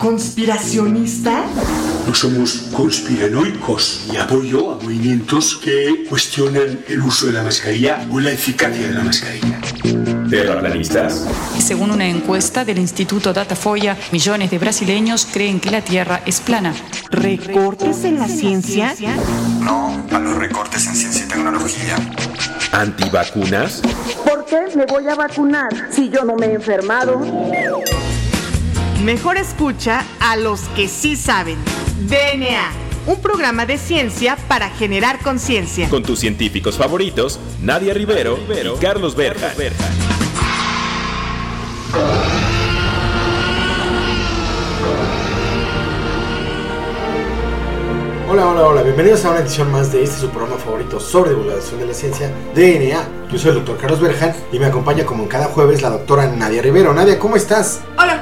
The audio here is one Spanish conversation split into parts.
conspiracionista? No somos conspiranoicos y apoyo a movimientos que cuestionan el uso de la mascarilla o la eficacia de la mascarilla. ¿Terraplanistas? Según una encuesta del Instituto Datafoya, millones de brasileños creen que la Tierra es plana. ¿Recortes en la ciencia? No a los recortes en ciencia y tecnología. ¿Antivacunas? ¿Por qué me voy a vacunar si yo no me he enfermado? Mejor escucha a los que sí saben. DNA, un programa de ciencia para generar conciencia. Con tus científicos favoritos, Nadia Rivero, y Carlos Berja. Hola, hola, hola, bienvenidos a una edición más de este su programa favorito sobre divulgación de la ciencia, DNA. Yo soy el doctor Carlos Berjan y me acompaña como en cada jueves la doctora Nadia Rivero. Nadia, ¿cómo estás? Hola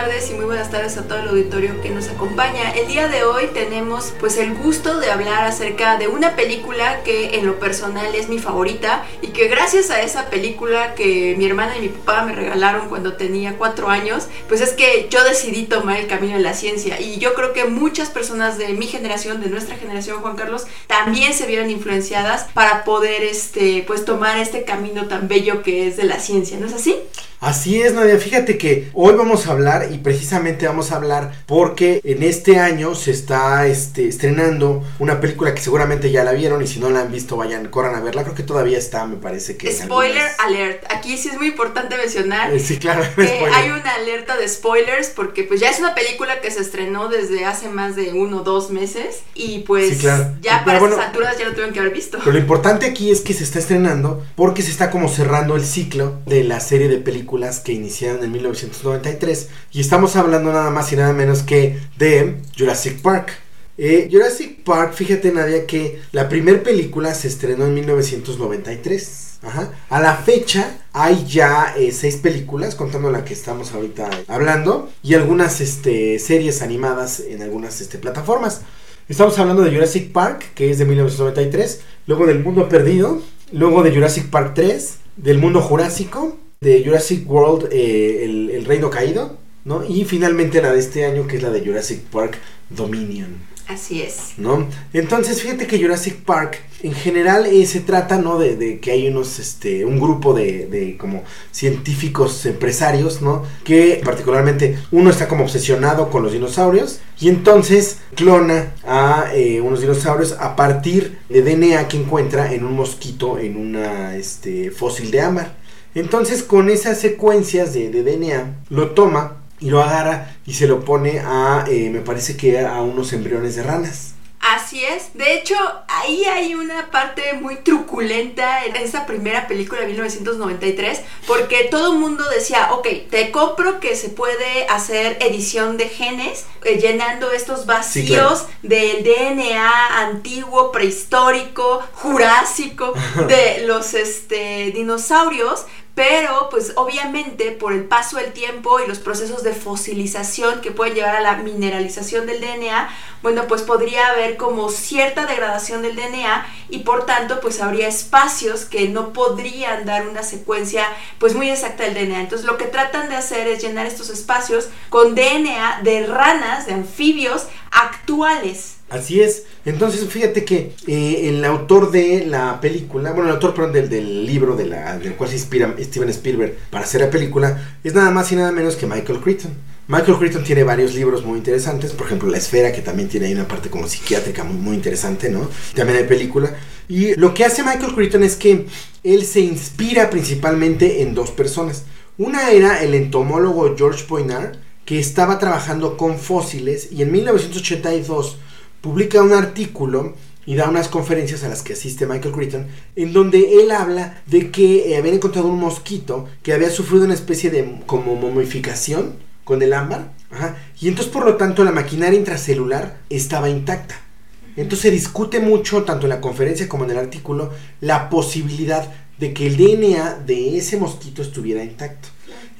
tardes y muy buenas tardes a todo el auditorio que nos acompaña. El día de hoy tenemos pues el gusto de hablar acerca de una película que en lo personal es mi favorita y que gracias a esa película que mi hermana y mi papá me regalaron cuando tenía cuatro años, pues es que yo decidí tomar el camino de la ciencia y yo creo que muchas personas de mi generación, de nuestra generación Juan Carlos, también se vieron influenciadas para poder este pues tomar este camino tan bello que es de la ciencia, ¿no es así? Así es, Nadia. Fíjate que hoy vamos a hablar y precisamente vamos a hablar porque en este año se está este, estrenando una película que seguramente ya la vieron y si no la han visto vayan, corran a verla. Creo que todavía está, me parece que. Spoiler algunas- alert. Aquí sí es muy importante mencionar Eh, Sí, claro. que hay una alerta de spoilers porque pues ya es una película que se estrenó desde hace más de uno o dos meses y pues Sí, claro. ya Pero para bueno, esas alturas ya lo tuvieron que haber visto. Pero lo importante aquí es que se está estrenando porque se está como cerrando el ciclo de la serie de películas que iniciaron en 1993 y estamos hablando nada más y nada menos que de Jurassic Park. Eh, Jurassic Park, fíjate Nadia que la primera película se estrenó en 1993. Ajá. A la fecha hay ya eh, seis películas, contando la que estamos ahorita hablando, y algunas este, series animadas en algunas este, plataformas. Estamos hablando de Jurassic Park, que es de 1993, luego del Mundo Perdido, luego de Jurassic Park 3, del Mundo Jurásico, de Jurassic World, eh, el, el Reino Caído, ¿no? Y finalmente la de este año, que es la de Jurassic Park Dominion. Así es. ¿no? Entonces, fíjate que Jurassic Park, en general, eh, se trata, ¿no? De, de que hay unos, este, un grupo de, de como científicos empresarios, ¿no? Que particularmente uno está como obsesionado con los dinosaurios y entonces clona a eh, unos dinosaurios a partir de DNA que encuentra en un mosquito, en una, este, fósil de ámbar. Entonces, con esas secuencias de, de DNA, lo toma y lo agarra y se lo pone a, eh, me parece que a unos embriones de ranas. Así es. De hecho, ahí hay una parte muy truculenta en esa primera película de 1993, porque todo el mundo decía, ok, te compro que se puede hacer edición de genes, eh, llenando estos vacíos Sí, claro. del DNA antiguo, prehistórico, jurásico, de los este, dinosaurios. Pero, pues obviamente, por el paso del tiempo y los procesos de fosilización que pueden llevar a la mineralización del DNA, bueno, pues podría haber como cierta degradación del DNA y por tanto, pues habría espacios que no podrían dar una secuencia, pues muy exacta del DNA. Entonces, lo que tratan de hacer es llenar estos espacios con DNA de ranas, de anfibios actuales. Así es. Entonces, fíjate que eh, el autor de la película, bueno, el autor, perdón, del, del libro de la, del cual se inspira Steven Spielberg para hacer la película, es nada más y nada menos que Michael Crichton. Michael Crichton tiene varios libros muy interesantes, por ejemplo La Esfera, que también tiene ahí una parte como psiquiátrica muy, interesante, ¿no? También hay película. Y lo que hace Michael Crichton es que él se inspira principalmente en dos personas. Una era el entomólogo George Poinar, que estaba trabajando con fósiles y en 1982 publica un artículo y da unas conferencias a las que asiste Michael Crichton, en donde él habla de que eh, habían encontrado un mosquito que había sufrido una especie de como momificación con el ámbar, y entonces por lo tanto la maquinaria intracelular estaba intacta. Entonces se discute mucho, tanto en la conferencia como en el artículo, la posibilidad de que el DNA de ese mosquito estuviera intacto.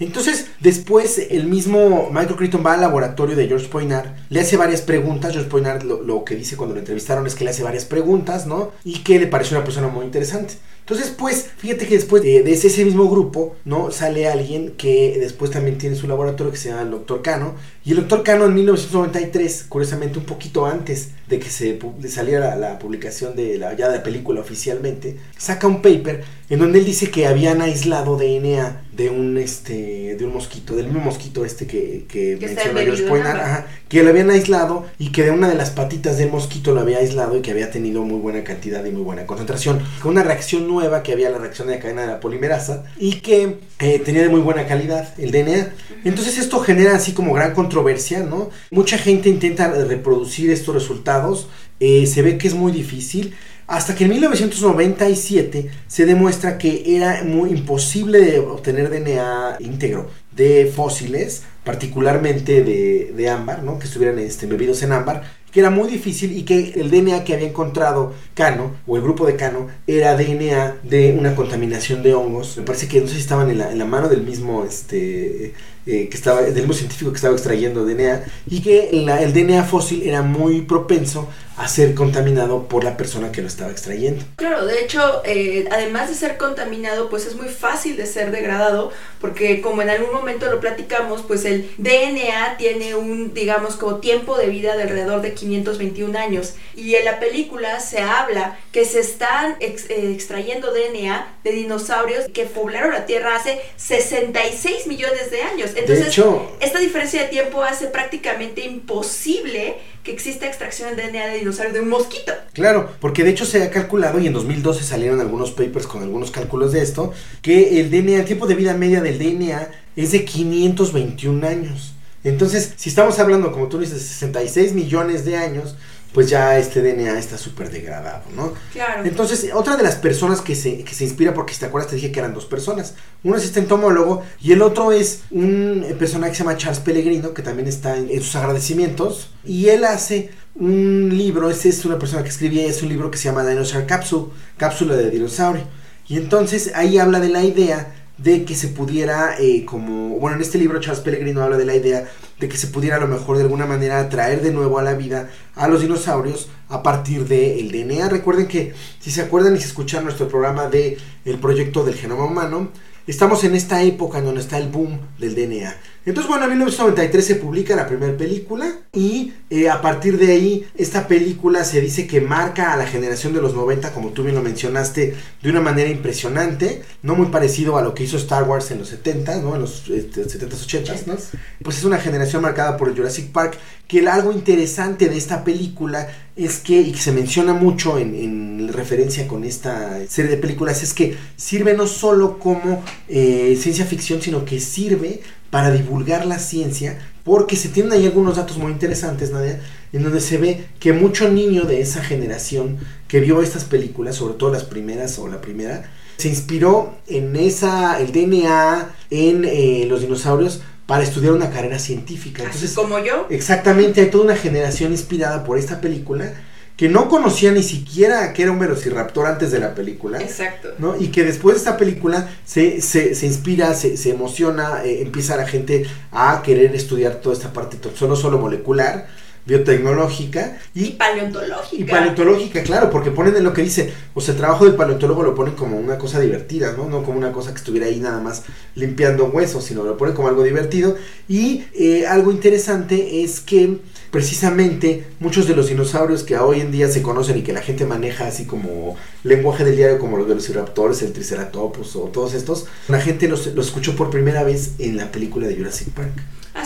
Entonces, después el mismo Michael Crichton va al laboratorio de George Poinar, le hace varias preguntas. George Poinar lo, lo que dice cuando lo entrevistaron es que le hace varias preguntas, ¿no? Y que le pareció una persona muy interesante. Entonces, pues, fíjate que después de, ese, mismo grupo, ¿no? Sale alguien que después también tiene su laboratorio que se llama el Dr. Cano. Y el Dr. Cano en 1993, curiosamente un poquito antes de que se saliera la, la publicación de la, ya de la película oficialmente, saca un paper en donde él dice que habían aislado DNA de un este de un mosquito, del mismo mosquito este que, que Que menciona que lo habían aislado y que de una de las patitas del mosquito lo había aislado y que había tenido muy buena cantidad y muy buena concentración. Con una reacción nueva que había la reacción de la cadena de la polimerasa y que eh, tenía de muy buena calidad el DNA. Entonces esto genera así como gran controversia, ¿no? Mucha gente intenta reproducir estos resultados, eh, se ve que es muy difícil. Hasta que en 1997 se demuestra que era muy imposible de obtener DNA íntegro de fósiles, particularmente de, de ámbar, ¿no? que estuvieran este, bebidos en ámbar, que era muy difícil y que el DNA que había encontrado Cano, o el grupo de Cano, era DNA de una contaminación de hongos. Me parece que no sé si estaban en la, en la mano del mismo, este, eh, que estaba, del mismo científico que estaba extrayendo DNA, y que la- el DNA fósil era muy propenso a ser contaminado por la persona que lo estaba extrayendo. Claro, de hecho, eh, además de ser contaminado, pues es muy fácil de ser degradado, porque como en algún momento lo platicamos, pues el DNA tiene un, digamos, como tiempo de vida de alrededor de 521 años. Y en la película se habla que se están eh, extrayendo DNA de dinosaurios que poblaron la Tierra hace 66 millones de años. Entonces, de hecho, esta diferencia de tiempo hace prácticamente imposible que exista extracción de DNA de dinosaurio de un mosquito. Claro, porque de hecho se ha calculado y en 2012 salieron algunos papers con algunos cálculos de esto, que el DNA, el tiempo de vida media del DNA es de 521 años. Entonces, si estamos hablando, como tú dices, de 66 millones de años, pues ya este DNA está súper degradado, ¿no? Claro. Entonces, otra de las personas que se, que se inspira, porque si te acuerdas te dije que eran dos personas, uno es este entomólogo y el otro es un eh, personaje que se llama Charles Pellegrino, que también está en, en sus agradecimientos, y él hace un libro, este es una persona que escribía, es un libro que se llama Dinosaur Capsule, cápsula de dinosaurio, y entonces ahí habla de la idea de que se pudiera, eh, como, bueno, en este libro Charles Pellegrino habla de la idea de que se pudiera a lo mejor de alguna manera traer de nuevo a la vida a los dinosaurios a partir del DNA. Recuerden que si se acuerdan y se escuchan nuestro programa de el proyecto del genoma humano, estamos en esta época en donde está el boom del DNA. Entonces, bueno, en 1993 se publica la primera película y eh, a partir de ahí esta película se dice que marca a la generación de los 90, como tú bien lo mencionaste, de una manera impresionante, no muy parecido a lo que hizo Star Wars en los 70, ¿no? En los este, 70s, 80s, ¿no? Pues es una generación marcada por el Jurassic Park, que el- algo interesante de esta película es que, y que se menciona mucho en, en referencia con esta serie de películas, es que sirve no solo como eh, ciencia ficción, sino que sirve para divulgar la ciencia, porque se tienen ahí algunos datos muy interesantes, Nadia, en donde se ve que mucho niño de esa generación que vio estas películas, sobre todo las primeras o la primera, se inspiró en esa, el DNA, en eh, los dinosaurios, para estudiar una carrera científica. Así Entonces, como yo. Exactamente, hay toda una generación inspirada por esta película que no conocía ni siquiera que era un velociraptor antes de la película. Exacto. ¿no? Y que después de esta película se, se, se inspira, se, se emociona, eh, empieza la gente a querer estudiar toda esta parte, no solo molecular, biotecnológica Y y, paleontológica. y paleontológica, claro, porque ponen en lo que dice, o sea, el trabajo del paleontólogo lo ponen como una cosa divertida, ¿no? No como una cosa que estuviera ahí nada más limpiando huesos, sino lo ponen como algo divertido. Y eh, algo interesante es que precisamente muchos de los dinosaurios que hoy en día se conocen y que la gente maneja así como lenguaje del diario, como los velociraptors, el triceratops o todos estos, la gente los, los escuchó por primera vez en la película de Jurassic Park.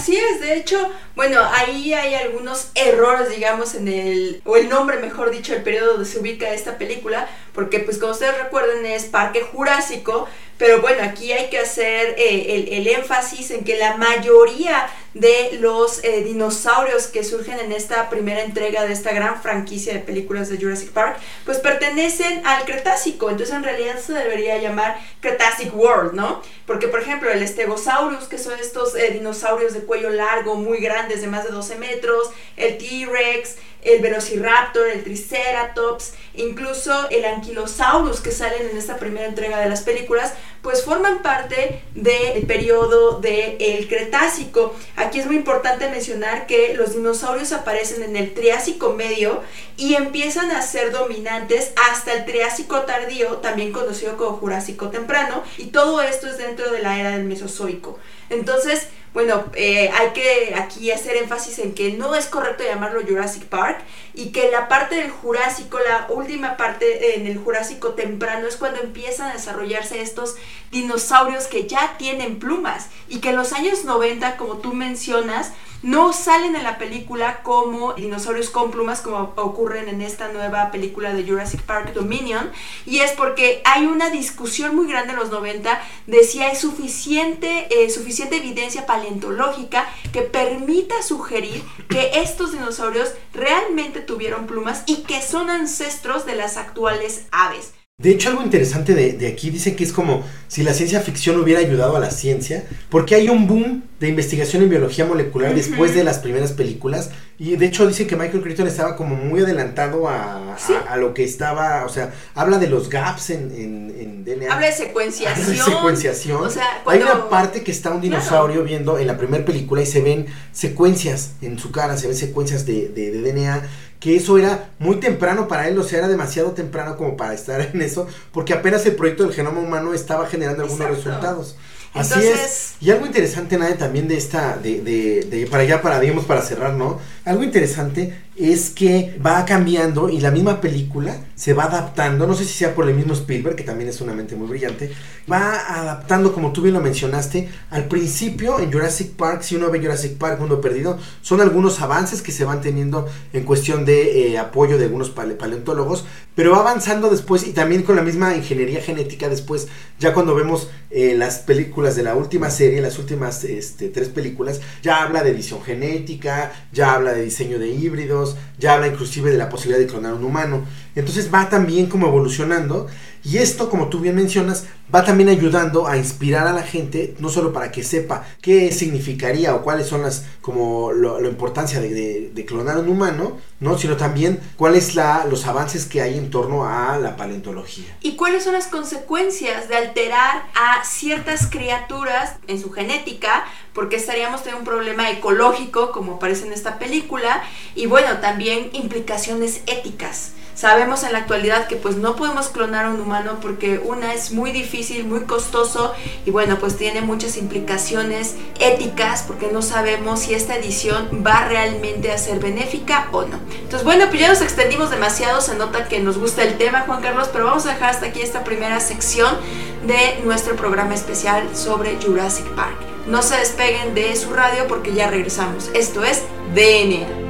Así es, de hecho, bueno, ahí hay algunos errores, digamos, en el, o el nombre, mejor dicho, el periodo donde se ubica esta película, porque pues como ustedes recuerden es Parque Jurásico, pero bueno, aquí hay que hacer eh, el, el énfasis en que la mayoría de los eh, dinosaurios que surgen en esta primera entrega de esta gran franquicia de películas de Jurassic Park, pues pertenecen al Cretácico, entonces en realidad se debería llamar Cretacic World, ¿no? Porque por ejemplo el Stegosaurus, que son estos eh, dinosaurios de cuello largo, muy grandes, de más de 12 metros, el T-Rex, el Velociraptor, el Triceratops, incluso el Ankylosaurus que salen en esta primera entrega de las películas, pues forman parte del periodo del Cretácico. Aquí es muy importante mencionar que los dinosaurios aparecen en el Triásico medio y empiezan a ser dominantes hasta el Triásico tardío, también conocido como Jurásico temprano, y todo esto es dentro de la era del Mesozoico. Entonces, bueno, eh, hay que aquí hacer énfasis en que no es correcto llamarlo Jurassic Park y que la parte del Jurásico, la última parte en el Jurásico temprano es cuando empiezan a desarrollarse estos dinosaurios que ya tienen plumas y que en los años 90, como tú mencionas, no salen en la película como dinosaurios con plumas como ocurren en esta nueva película de Jurassic Park Dominion y es porque hay una discusión muy grande en los 90 de si hay suficiente, eh, suficiente evidencia paleontológica que permita sugerir que estos dinosaurios realmente tuvieron plumas y que son ancestros de las actuales aves. De hecho, algo interesante de, aquí dice que es como si la ciencia ficción hubiera ayudado a la ciencia, porque hay un boom de investigación en biología molecular después de las primeras películas, y de hecho dice que Michael Crichton estaba como muy adelantado a, lo que estaba, o sea, habla de los gaps en, DNA. Habla de secuenciación. de secuenciación. Hay una parte que está un dinosaurio viendo en la primera película y se ven secuencias en su cara, se ven secuencias de, de DNA que eso era muy temprano para él, o sea, era demasiado temprano como para estar en eso, porque apenas el proyecto del genoma humano estaba generando algunos resultados. Así es. Y algo interesante, nada también de esta, de, de, de, para allá, para, digamos, para cerrar, ¿no? Algo interesante es que va cambiando y la misma película se va adaptando, no sé si sea por el mismo Spielberg, que también es una mente muy brillante, va adaptando, como tú bien lo mencionaste, al principio en Jurassic Park, si uno ve Jurassic Park Mundo Perdido, son algunos avances que se van teniendo en cuestión de eh, apoyo de algunos paleontólogos, pero va avanzando después y también con la misma ingeniería genética después, ya cuando vemos eh, las películas de la última serie, las últimas este, tres películas, ya habla de edición genética, ya habla de diseño de híbridos, ya habla inclusive de la posibilidad de clonar un humano. Entonces va también como evolucionando y esto, como tú bien mencionas, va también ayudando a inspirar a la gente, no solo para que sepa qué significaría o cuáles son las, como la importancia de, clonar un humano, ¿no? Sino también cuáles la, los avances que hay en torno a la paleontología. Y cuáles son las consecuencias de alterar a ciertas criaturas en su genética, porque estaríamos teniendo un problema ecológico, como aparece en esta película, y bueno, también implicaciones éticas. Sabemos en la actualidad que pues no podemos clonar a un humano porque una es muy difícil, muy costoso y bueno pues tiene muchas implicaciones éticas porque no sabemos si esta edición va realmente a ser benéfica o no. Entonces bueno pues ya nos extendimos demasiado, se nota que nos gusta el tema Juan Carlos, pero vamos a dejar hasta aquí esta primera sección de nuestro programa especial sobre Jurassic Park. No se despeguen de su radio porque ya regresamos. Esto es DNA.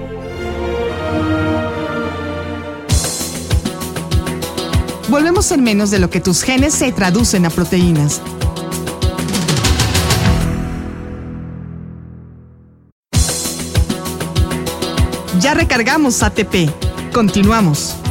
Volvemos en menos de lo que tus genes se traducen a proteínas. Ya recargamos ATP. Continuamos.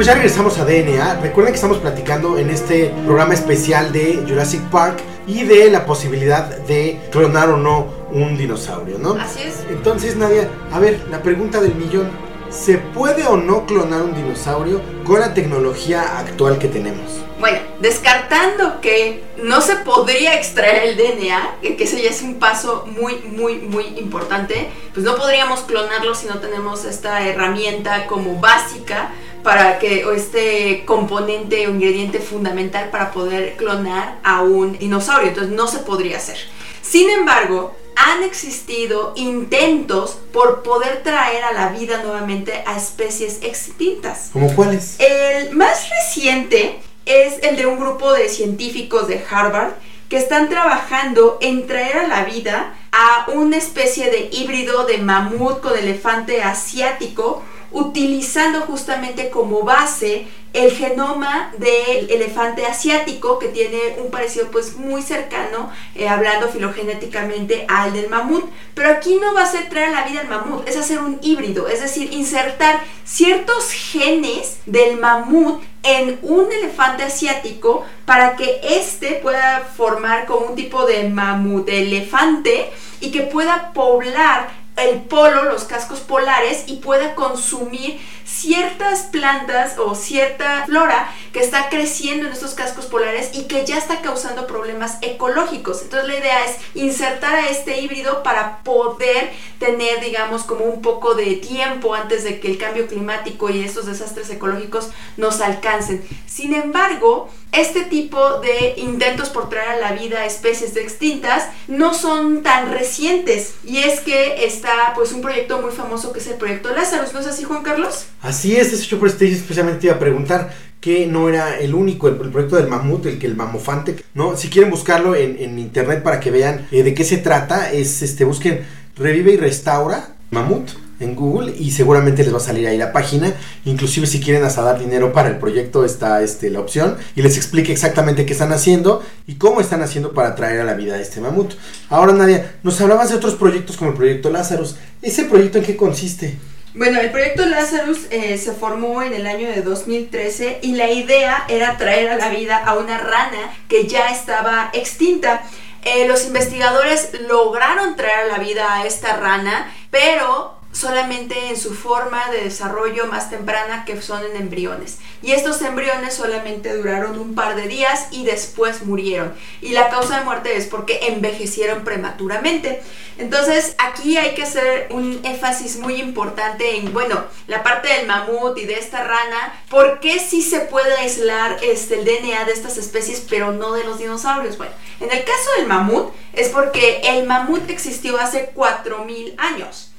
Pues ya regresamos a DNA. Recuerden que estamos platicando en este programa especial de Jurassic Park y de la posibilidad de clonar o no un dinosaurio, ¿no? Así es. Entonces, Nadia, a ver, la pregunta del millón. ¿Se puede o no clonar un dinosaurio con la tecnología actual que tenemos? Bueno, descartando que no se podría extraer el DNA, que ese ya es un paso muy, muy, muy importante, pues no podríamos clonarlo si no tenemos esta herramienta como básica para que o este componente o ingrediente fundamental para poder clonar a un dinosaurio. Entonces no se podría hacer. Sin embargo, han existido intentos por poder traer a la vida nuevamente a especies extintas. ¿Cómo cuáles? El más reciente es el de un grupo de científicos de Harvard que están trabajando en traer a la vida a una especie de híbrido de mamut con elefante asiático utilizando justamente como base el genoma del elefante asiático que tiene un parecido pues muy cercano eh, hablando filogenéticamente al del mamut. Pero aquí no va a ser traer la vida al mamut es hacer un híbrido es decir insertar ciertos genes del mamut en un elefante asiático para que éste pueda formar como un tipo de mamut elefante y que pueda poblar el polo, los cascos polares y pueda consumir ciertas plantas o cierta flora que está creciendo en estos cascos polares y que ya está causando problemas ecológicos. Entonces la idea es insertar a este híbrido para poder tener, digamos, como un poco de tiempo antes de que el cambio climático y estos desastres ecológicos nos alcancen. Sin embargo, este tipo de intentos por traer a la vida especies extintas no son tan recientes y es que está pues un proyecto muy famoso que es el proyecto Lazarus, ¿no es así Juan Carlos? Así es, es hecho por este especialmente iba a preguntar que no era el único, el, proyecto del mamut, el que el mamofante, ¿no? Si quieren buscarlo en, internet para que vean eh, de qué se trata, es este, busquen Revive y Restaura Mamut en Google y seguramente les va a salir ahí la página. Inclusive si quieren hasta dar dinero para el proyecto está este, la opción y les explique exactamente qué están haciendo y cómo están haciendo para traer a la vida a este mamut. Ahora Nadia, nos hablabas de otros proyectos como el proyecto Lazarus. ¿Ese proyecto en qué consiste? Bueno, el proyecto Lazarus eh, se formó en el año de 2013 y la idea era traer a la vida a una rana que ya estaba extinta. Eh, los investigadores lograron traer a la vida a esta rana, pero solamente en su forma de desarrollo más temprana que son en embriones. Y estos embriones solamente duraron un par de días y después murieron. Y la causa de muerte es porque envejecieron prematuramente. Entonces aquí hay que hacer un énfasis muy importante en, bueno, la parte del mamut y de esta rana, ¿por qué sí se puede aislar este, el DNA de estas especies pero no de los dinosaurios? Bueno, en el caso del mamut es porque el mamut existió hace 4.000 años.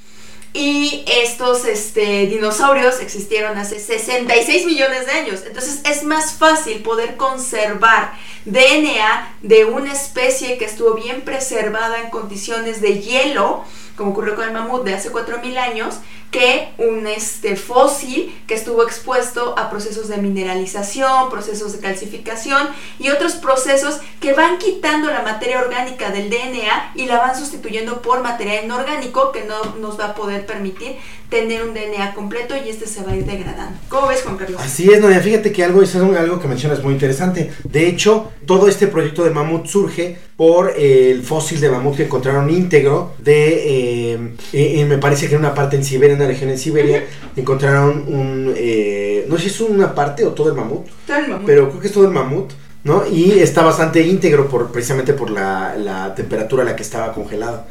Y estos este, dinosaurios existieron hace 66 millones de años. Entonces es más fácil poder conservar DNA de una especie que estuvo bien preservada en condiciones de hielo, como ocurrió con el mamut de hace 4.000 años, que un este, fósil que estuvo expuesto a procesos de mineralización, procesos de calcificación y otros procesos que van quitando la materia orgánica del DNA y la van sustituyendo por material inorgánico que no nos va a poder permitir tener un DNA completo y este se va a ir degradando. ¿Cómo ves, Juan Carlos? Así es, Noia. Fíjate que algo es algo que mencionas muy interesante. De hecho, todo este proyecto de mamut surge por el fósil de mamut que encontraron íntegro de, eh, eh, me parece que en una parte en Siberia, una región en Siberia, encontraron un, eh, no sé si es una parte o todo el mamut, todo el mamut. pero creo que es todo el mamut. ¿no? Y está bastante íntegro por, precisamente por la, la temperatura a la que estaba congelado.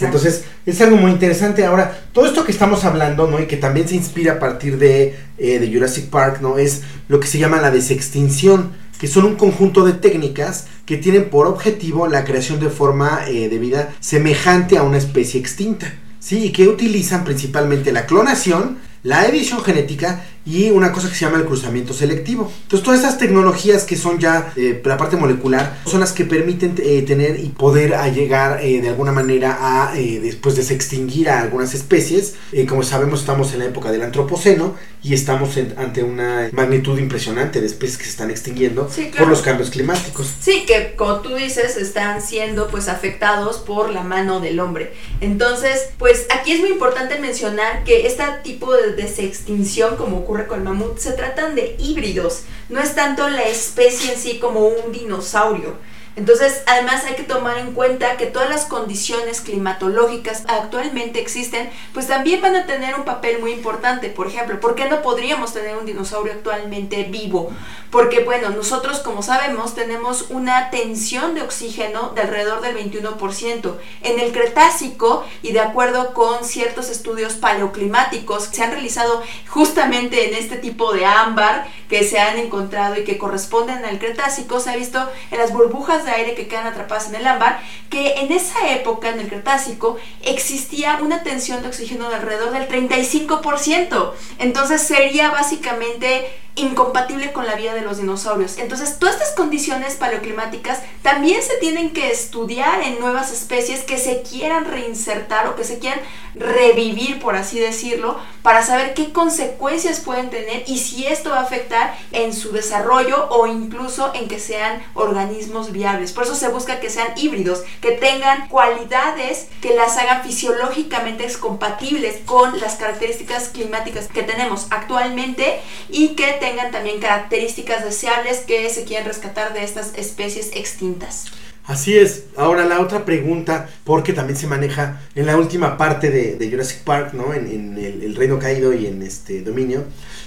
Entonces, es algo muy interesante. Ahora, todo esto que estamos hablando, ¿no? Y que también se inspira a partir de, eh, de Jurassic Park, ¿no? Es lo que se llama la desextinción, que son un conjunto de técnicas que tienen por objetivo la creación de forma eh, de vida semejante a una especie extinta. ¿Sí? Que utilizan principalmente la clonación, la edición genética y una cosa que se llama el cruzamiento selectivo. Entonces todas estas tecnologías que son ya eh, la parte molecular son las que permiten eh, tener y poder llegar eh, de alguna manera a después de extinguir a algunas especies. como sabemos estamos en la época del antropoceno y estamos ante una magnitud impresionante de especies que se están extinguiendo por los cambios climáticos. Sí, que como tú dices están siendo pues afectados por la mano del hombre. Entonces, pues aquí es muy importante mencionar que este tipo de desextinción como ocurre con el mamut, se tratan de híbridos, no es tanto la especie en sí como un dinosaurio. Entonces, además hay que tomar en cuenta que todas las condiciones climatológicas actualmente existen, pues también van a tener un papel muy importante. Por ejemplo, ¿por qué no podríamos tener un dinosaurio actualmente vivo? Porque, bueno, nosotros, como sabemos, tenemos una tensión de oxígeno de alrededor del 21%. En el Cretácico, y de acuerdo con ciertos estudios paleoclimáticos que se han realizado justamente en este tipo de ámbar que se han encontrado y que corresponden al Cretácico, se ha visto en las burbujas aire que quedan atrapadas en el ámbar, que en esa época, en el Cretácico, existía una tensión de oxígeno de alrededor del 35%. Entonces sería básicamente incompatible con la vida de los dinosaurios. Entonces, todas estas condiciones paleoclimáticas también se tienen que estudiar en nuevas especies que se quieran reinsertar o que se quieran revivir, por así decirlo, para saber qué consecuencias pueden tener y si esto va a afectar en su desarrollo o incluso en que sean organismos viables. Por eso se busca que sean híbridos, que tengan cualidades que las hagan fisiológicamente compatibles con las características climáticas que tenemos actualmente y que tengan también características deseables que se quieren rescatar de estas especies extintas. Así es. Ahora la otra pregunta, porque también se maneja en la última parte de, de Jurassic Park, ¿no? En, en el, el Reino Caído y en este Dominio.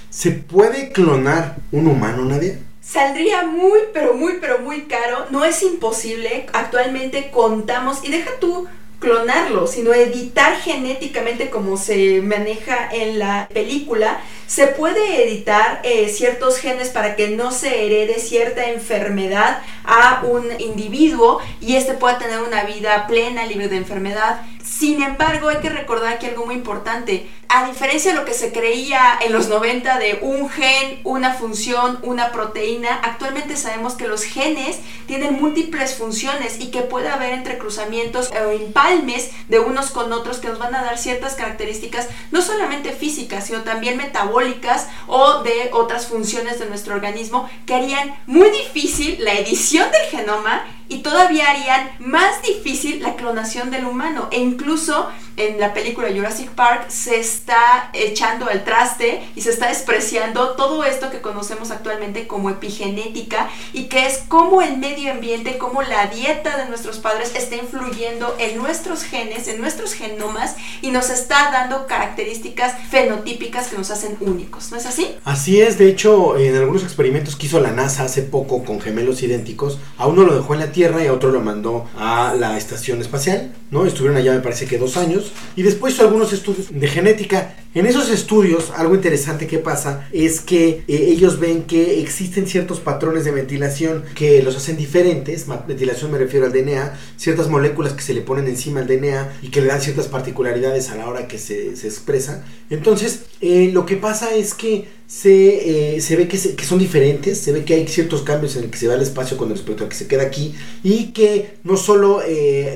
¿Se puede clonar un humano, Nadia? Saldría muy, pero muy, pero muy caro. No es imposible. Actualmente contamos, y deja tú clonarlo, sino editar genéticamente como se maneja en la película. Se puede editar eh, ciertos genes para que no se herede cierta enfermedad a un individuo y este pueda tener una vida plena, libre de enfermedad. Sin embargo, hay que recordar que algo muy importante, a diferencia de lo que se creía en los 90 de un gen, una función, una proteína, actualmente sabemos que los genes tienen múltiples funciones y que puede haber entrecruzamientos o empalmes de unos con otros que nos van a dar ciertas características, no solamente físicas, sino también metabólicas o de otras funciones de nuestro organismo que harían muy difícil la edición del genoma y todavía harían más difícil la clonación del humano. E incluso en la película Jurassic Park se está echando al traste y se está despreciando todo esto que conocemos actualmente como epigenética y que es como el medio ambiente, como la dieta de nuestros padres está influyendo en nuestros genes, en nuestros genomas y nos está dando características fenotípicas que nos hacen únicos. ¿No es así? Así es, de hecho, en algunos experimentos que hizo la NASA hace poco con gemelos idénticos, a uno lo dejó en la Tierra y otro lo mandó a la estación espacial, ¿no? Estuvieron allá me parece que dos años y después hizo algunos estudios de genética. En esos estudios, algo interesante que pasa es que eh, ellos ven que existen ciertos patrones de ventilación que los hacen diferentes. Ventilación me refiero al DNA, ciertas moléculas que se le ponen encima al DNA y que le dan ciertas particularidades a la hora que se, expresa. Entonces, eh, lo que pasa es que se, eh, se ve que, son diferentes, se ve que hay ciertos cambios en el que se va el espacio con respecto al que se queda aquí y que no solo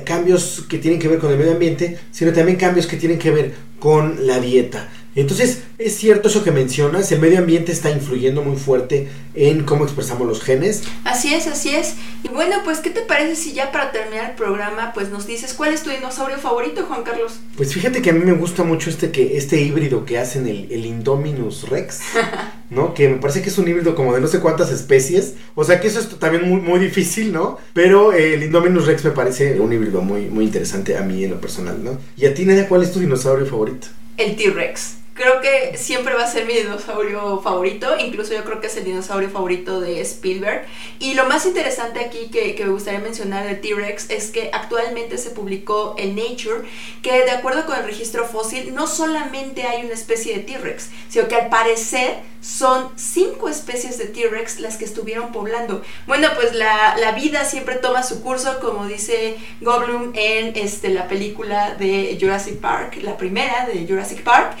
cambios que tienen que ver con el medio ambiente, sino también cambios que tienen que ver con la dieta. Entonces, es cierto eso que mencionas, el medio ambiente está influyendo muy fuerte en cómo expresamos los genes. Así es, así es. Y bueno, pues, ¿qué te parece si ya para terminar el programa, pues nos dices cuál es tu dinosaurio favorito, Juan Carlos? Pues fíjate que a mí me gusta mucho este que este híbrido que hacen el, el Indominus Rex, ¿no? Que me parece que es un híbrido como de no sé cuántas especies. O sea que eso es también muy, muy difícil, ¿no? Pero eh, el Indominus Rex me parece un híbrido muy, muy interesante a mí en lo personal, ¿no? Y a ti, Nadia, ¿cuál es tu dinosaurio favorito? El T-Rex. Creo que siempre va a ser mi dinosaurio favorito, incluso yo creo que es el dinosaurio favorito de Spielberg. Y lo más interesante aquí que, que me gustaría mencionar del T-Rex es que actualmente se publicó en Nature que de acuerdo con el registro fósil no solamente hay una especie de T-Rex, sino que al parecer son cinco especies de T-Rex las que estuvieron poblando. Bueno, pues la, la vida siempre toma su curso, como dice Goldblum en este, la película de Jurassic Park, la primera de Jurassic Park,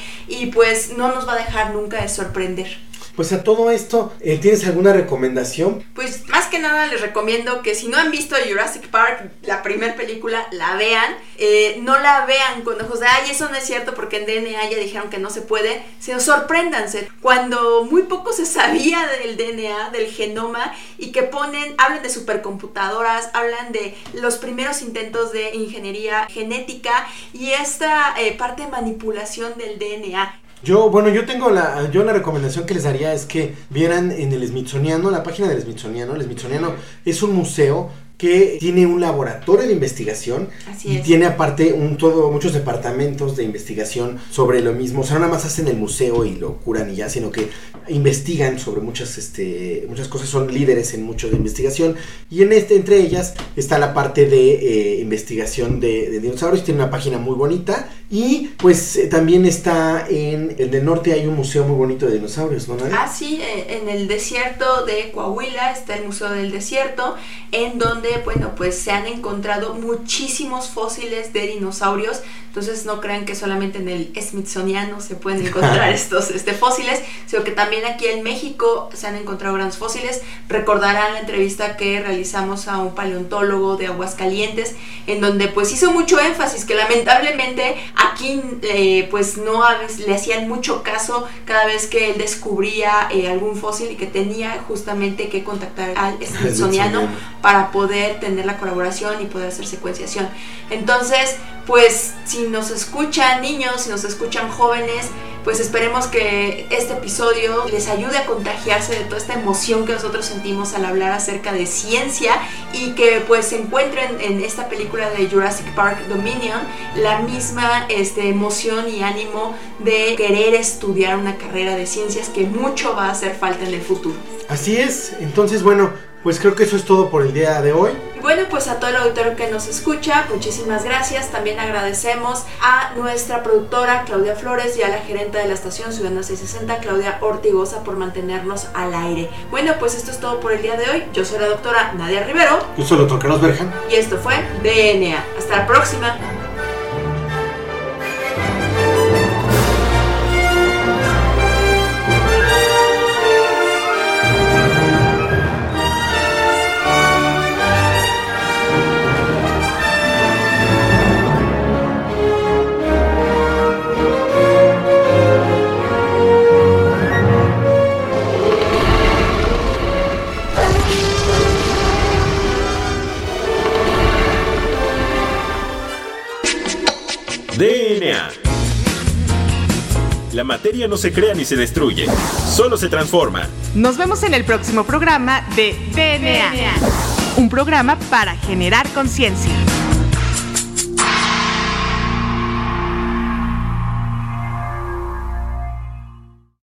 pues no nos va a dejar nunca de sorprender. Pues a todo esto, eh, ¿tienes alguna recomendación? Pues más que nada les recomiendo que si no han visto Jurassic Park, la primera película, la vean. Eh, no la vean con ojos de, ay, eso no es cierto porque en DNA ya dijeron que no se puede. Sino sorpréndanse. Cuando muy poco se sabía del DNA, del genoma, y que ponen, hablan de supercomputadoras, hablan de los primeros intentos de ingeniería genética y esta eh, parte de manipulación del DNA. Yo, bueno, yo tengo la, yo la recomendación que les daría es que vieran en el Smithsoniano, la página del Smithsoniano. El Smithsoniano es un museo que tiene un laboratorio de investigación Así y es. tiene aparte un todo muchos departamentos de investigación sobre lo mismo. O sea, no nada más hacen el museo y lo curan y ya, sino que investigan sobre muchas este muchas cosas, son líderes en mucho de investigación y en este entre ellas está la parte de eh, investigación de, de dinosaurios, tiene una página muy bonita y pues eh, también está en el norte hay un museo muy bonito de dinosaurios. Ah, sí, eh, en el desierto de Coahuila está el Museo del Desierto, en donde, bueno, pues se han encontrado muchísimos fósiles de dinosaurios. Entonces no crean que solamente en el Smithsoniano se pueden encontrar estos este, fósiles, sino que también aquí en México se han encontrado grandes fósiles. Recordarán la entrevista que realizamos a un paleontólogo de Aguascalientes, en donde pues hizo mucho énfasis que lamentablemente aquí eh, pues no le hacían mucho caso cada vez que él descubría eh, algún fósil y que tenía justamente que contactar al Smithsoniano. para poder tener la colaboración y poder hacer secuenciación. Entonces, pues si nos escuchan niños, si nos escuchan jóvenes, pues esperemos que este episodio les ayude a contagiarse de toda esta emoción que nosotros sentimos al hablar acerca de ciencia y que pues se encuentren en esta película de Jurassic Park Dominion la misma este, emoción y ánimo de querer estudiar una carrera de ciencias que mucho va a hacer falta en el futuro. Así es, entonces bueno, pues creo que eso es todo por el día de hoy. Bueno, pues a todo el auditorio que nos escucha, muchísimas gracias. También agradecemos a nuestra productora Claudia Flores y a la gerente de la estación Ciudadana 660, Claudia Ortigosa, por mantenernos al aire. Bueno, pues esto es todo por el día de hoy. Yo soy la doctora Nadia Rivero. Yo soy el doctor Carlos Berjan. Y esto fue DNA. Hasta la próxima. No se crea ni se destruye, solo se transforma. Nos vemos en el próximo programa de DNA. Un programa para generar conciencia.